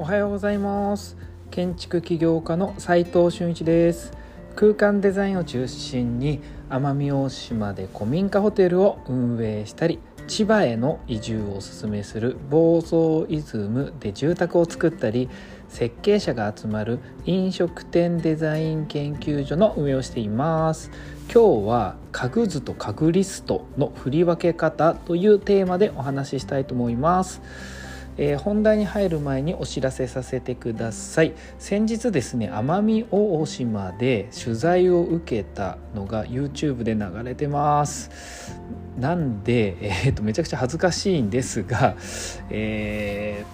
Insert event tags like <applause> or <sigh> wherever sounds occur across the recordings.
おはようございます。建築起業家の斉藤俊一です。空間デザインを中心に奄美大島で古民家ホテルを運営したり千葉への移住をおすすめする房総イズムで住宅を作ったり設計者が集まる飲食店デザイン研究所の運営をしています。今日は家具図と家具リストの振り分け方というテーマでお話ししたいと思います。えー、本題に入る前にお知らせさせてください。先日ですね奄美大島で取材を受けたのが YouTube で流れてます。なんで、えー、とめちゃくちゃ恥ずかしいんですが、え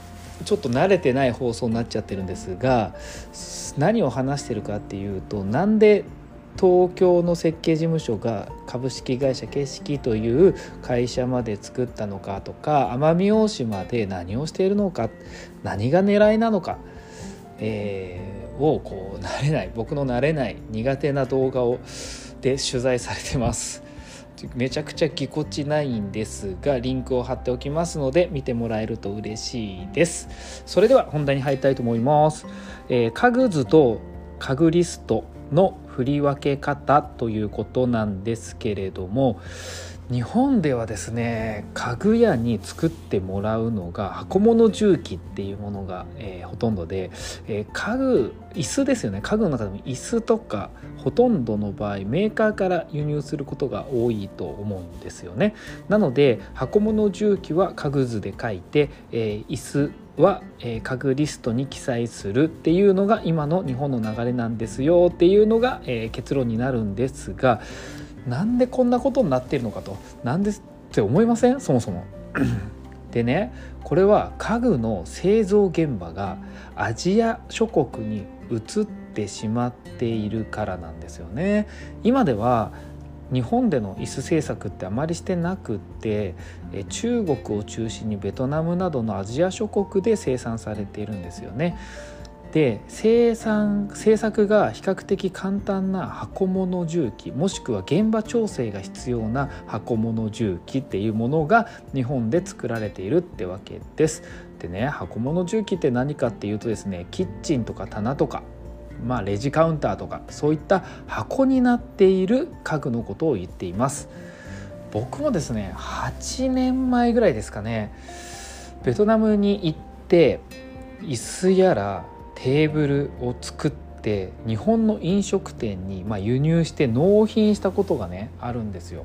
ー、ちょっと慣れてない放送になっちゃってるんですが何を話してるかっていうとなんで東京の設計事務所が株式会社景色という会社まで作ったのかとか奄美大島で何をしているのか何が狙いなのか、えー、をこう慣れない僕の慣れない苦手な動画をで取材されてます。めちゃくちゃぎこちないんですがリンクを貼っておきますので見てもらえると嬉しいですそれでは本題に入りたいと思います、えー、家具図と家具リストの振り分け方ということなんですけれども日本ではですね家具屋に作ってもらうのが箱物重機っていうものが、えー、ほとんどで、えー、家具椅子ですよね。家具の中でも椅子とかほとんどの場合メーカーから輸入することが多いと思うんですよね。なので箱物重機は家具図で書いて、えー、椅子は、えー、家具リストに記載するっていうのが今の日本の流れなんですよっていうのが、えー、結論になるんですがなんでこんなことになってるのかとなんでって思いません？そもそも。<clears throat> でねこれは家具の製造現場がアジア諸国に移ってしまっているからなんですよね。今では日本での椅子製作ってあまりしてなくって中国を中心にベトナムなどのアジア諸国で生産されているんですよね。で生産製作が比較的簡単な箱物重機もしくは現場調整が必要な箱物重機っていうものが日本で作られているってわけです。でね箱物重機って何かっていうとですねキッチンとか棚とかまあ、レジカウンターとかそういった箱になっている家具のことを言っています。僕もですね8年前ぐらいですかねベトナムに行って椅子やらテーブルを作って日本の飲食店にま輸入して納品したことがねあるんですよ。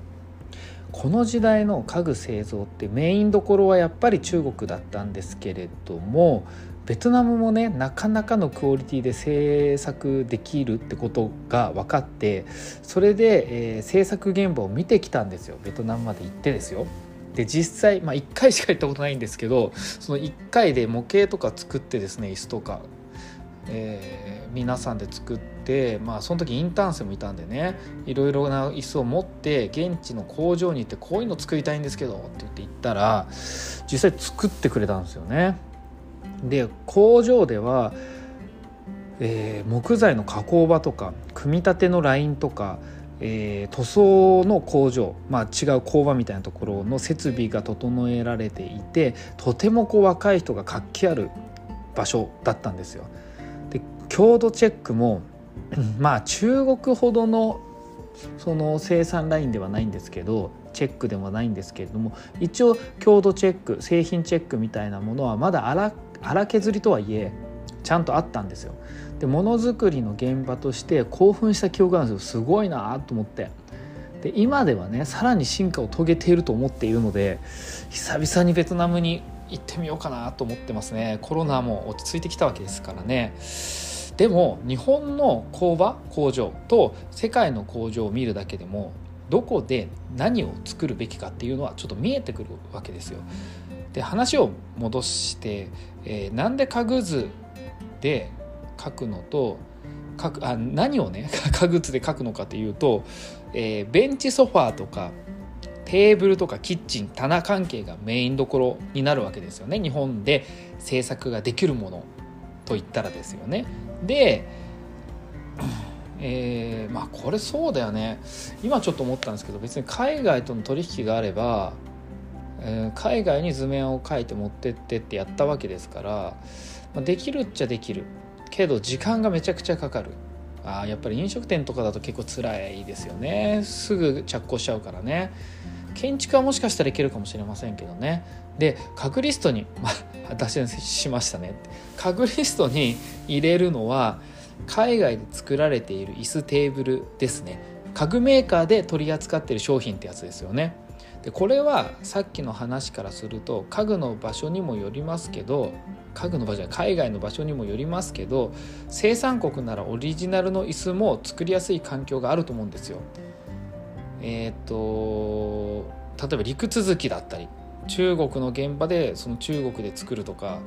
この時代の家具製造ってメインどころはやっぱり中国だったんですけれどもベトナムもねなかなかのクオリティで制作できるってことが分かってそれで、えー、制作現場を見てきたんですよベトナムまで行ってですよ。で実際、まあ、1回しか行ったことないんですけどその1回で模型とか作ってですね椅子とか、えー、皆さんで作って、まあ、その時インターン生もいたんでねいろいろな椅子を持って現地の工場に行ってこういうの作りたいんですけどって言って行ったら実際作ってくれたんですよね。で工場では、えー、木材の加工場とか組み立てのラインとか、えー、塗装の工場、まあ、違う工場みたいなところの設備が整えられていてとてもこう若い人が活気ある場所だったんですよ。で強度チェックも <clears throat> まあ中国ほどのその生産ラインではないんですけどチェックでもないんですけれども一応強度チェック製品チェックみたいなものはまだ荒荒削りとはいえちゃんとあったんですよ。でものづくりの現場として興奮した記憶があるんですよすごいなと思って。で今ではねさらに進化を遂げていると思っているので久々にベトナムに行ってみようかなと思ってますねコロナも落ち着いてきたわけですからねでも日本の工場工場と世界の工場を見るだけでもどこで何を作るべきかっていうのはちょっと見えてくるわけですよ。で話を戻して、えー、なんで家具図で書くのと書くあ何をね <laughs> 家具図で書くのかというと、えー、ベンチソファーとかテーブルとかキッチン棚関係がメインどころになるわけですよね日本で制作ができるものと言ったらですよね。でえー、まあこれそうだよね今ちょっと思ったんですけど別に海外との取引があればえ、海外に図面を描いて持ってってってやったわけですから、ま、できるっちゃできる。けど時間がめちゃくちゃかかる。あやっぱり飲食店とかだと結構辛いですよね。すぐ着工しちゃうからね。建築はもしかしたらいけるかもしれませんけどね。で家具リストに、<laughs> まあ、脱線しましたね。家具リストに入れるのは海外で作られている椅子テーブルですね。家具メーカーで取り扱ってる商品ってやつですよね。でこれはさっきの話からすると家具の場所にもよりますけど家具の場所海外の場所にもよりますけど生産国ならオリジナルの椅子も作りやすい環境があると思うんですよ。えっ、と例えば陸続きだったり中国の現場でその中国で作るとか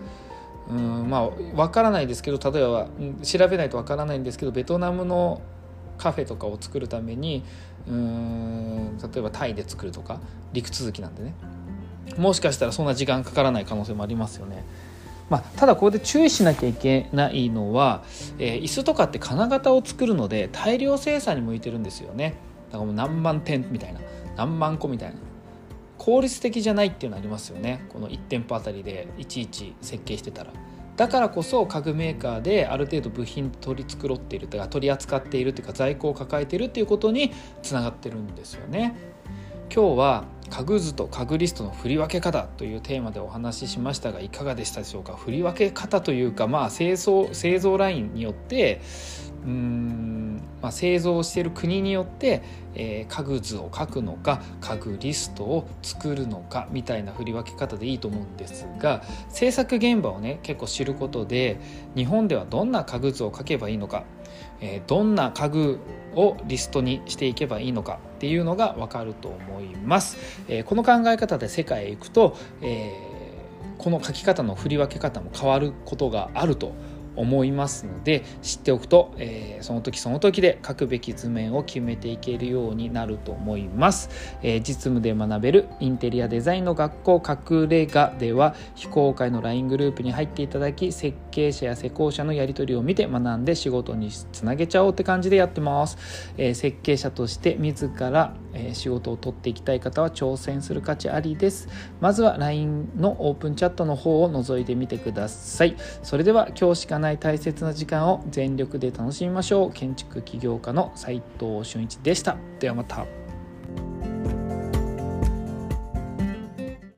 うんまあ分からないですけど例えば調べないと分からないんですけどベトナムのカフェとかを作るためにうん例えばタイで作るとか陸続きなんでね。もしかしたらそんな時間かからない可能性もありますよね。まあ、ただここで注意しなきゃいけないのは、えー、椅子とかって金型を作るので大量生産に向いてるんですよね。だからもう何万点みたいな何万個みたいな。効率的じゃないっていうのありますよね。この1店舗あたりでいちいち設計してたら。だからこそ家具メーカーである程度部品取り繕っているとか取り扱っているというか在庫を抱えているということにつながってるんですよね。今日は家具図と家具リストの振り分け方というテーマでお話ししましたがいかがでしたでしょうか？振り分け方というかまあ製造製造ラインによってうーん、まあ、製造している国によって、えー、家具図を書くのか家具リストを作るのかみたいな振り分け方でいいと思うんですが制作現場をね結構知ることで日本ではどんな家具図を書けばいいのか、えー、どんな家具をリストにしていけばいいのかっていうのが分かると思います。えー、この考え方で世界へ行くと、えー、この書き方の振り分け方も変わることがあると思いますので知っておくと、えー、その時その時で書くべき図面を決めていけるようになると思います、えー、実務で学べるインテリアデザインの学校隠れ家では非公開の LINE グループに入っていただき設計者や施工者のやり取りを見て学んで仕事につなげちゃおうって感じでやってます、えー、設計者として自ら、え仕事を取っていきたい方は挑戦する価値ありです。まずは LINE のオープンチャットの方を覗いてみてください。それでは今日しかない大切な時間を全力で楽しみましょう。建築起業家の斉藤俊一でした。ではまた。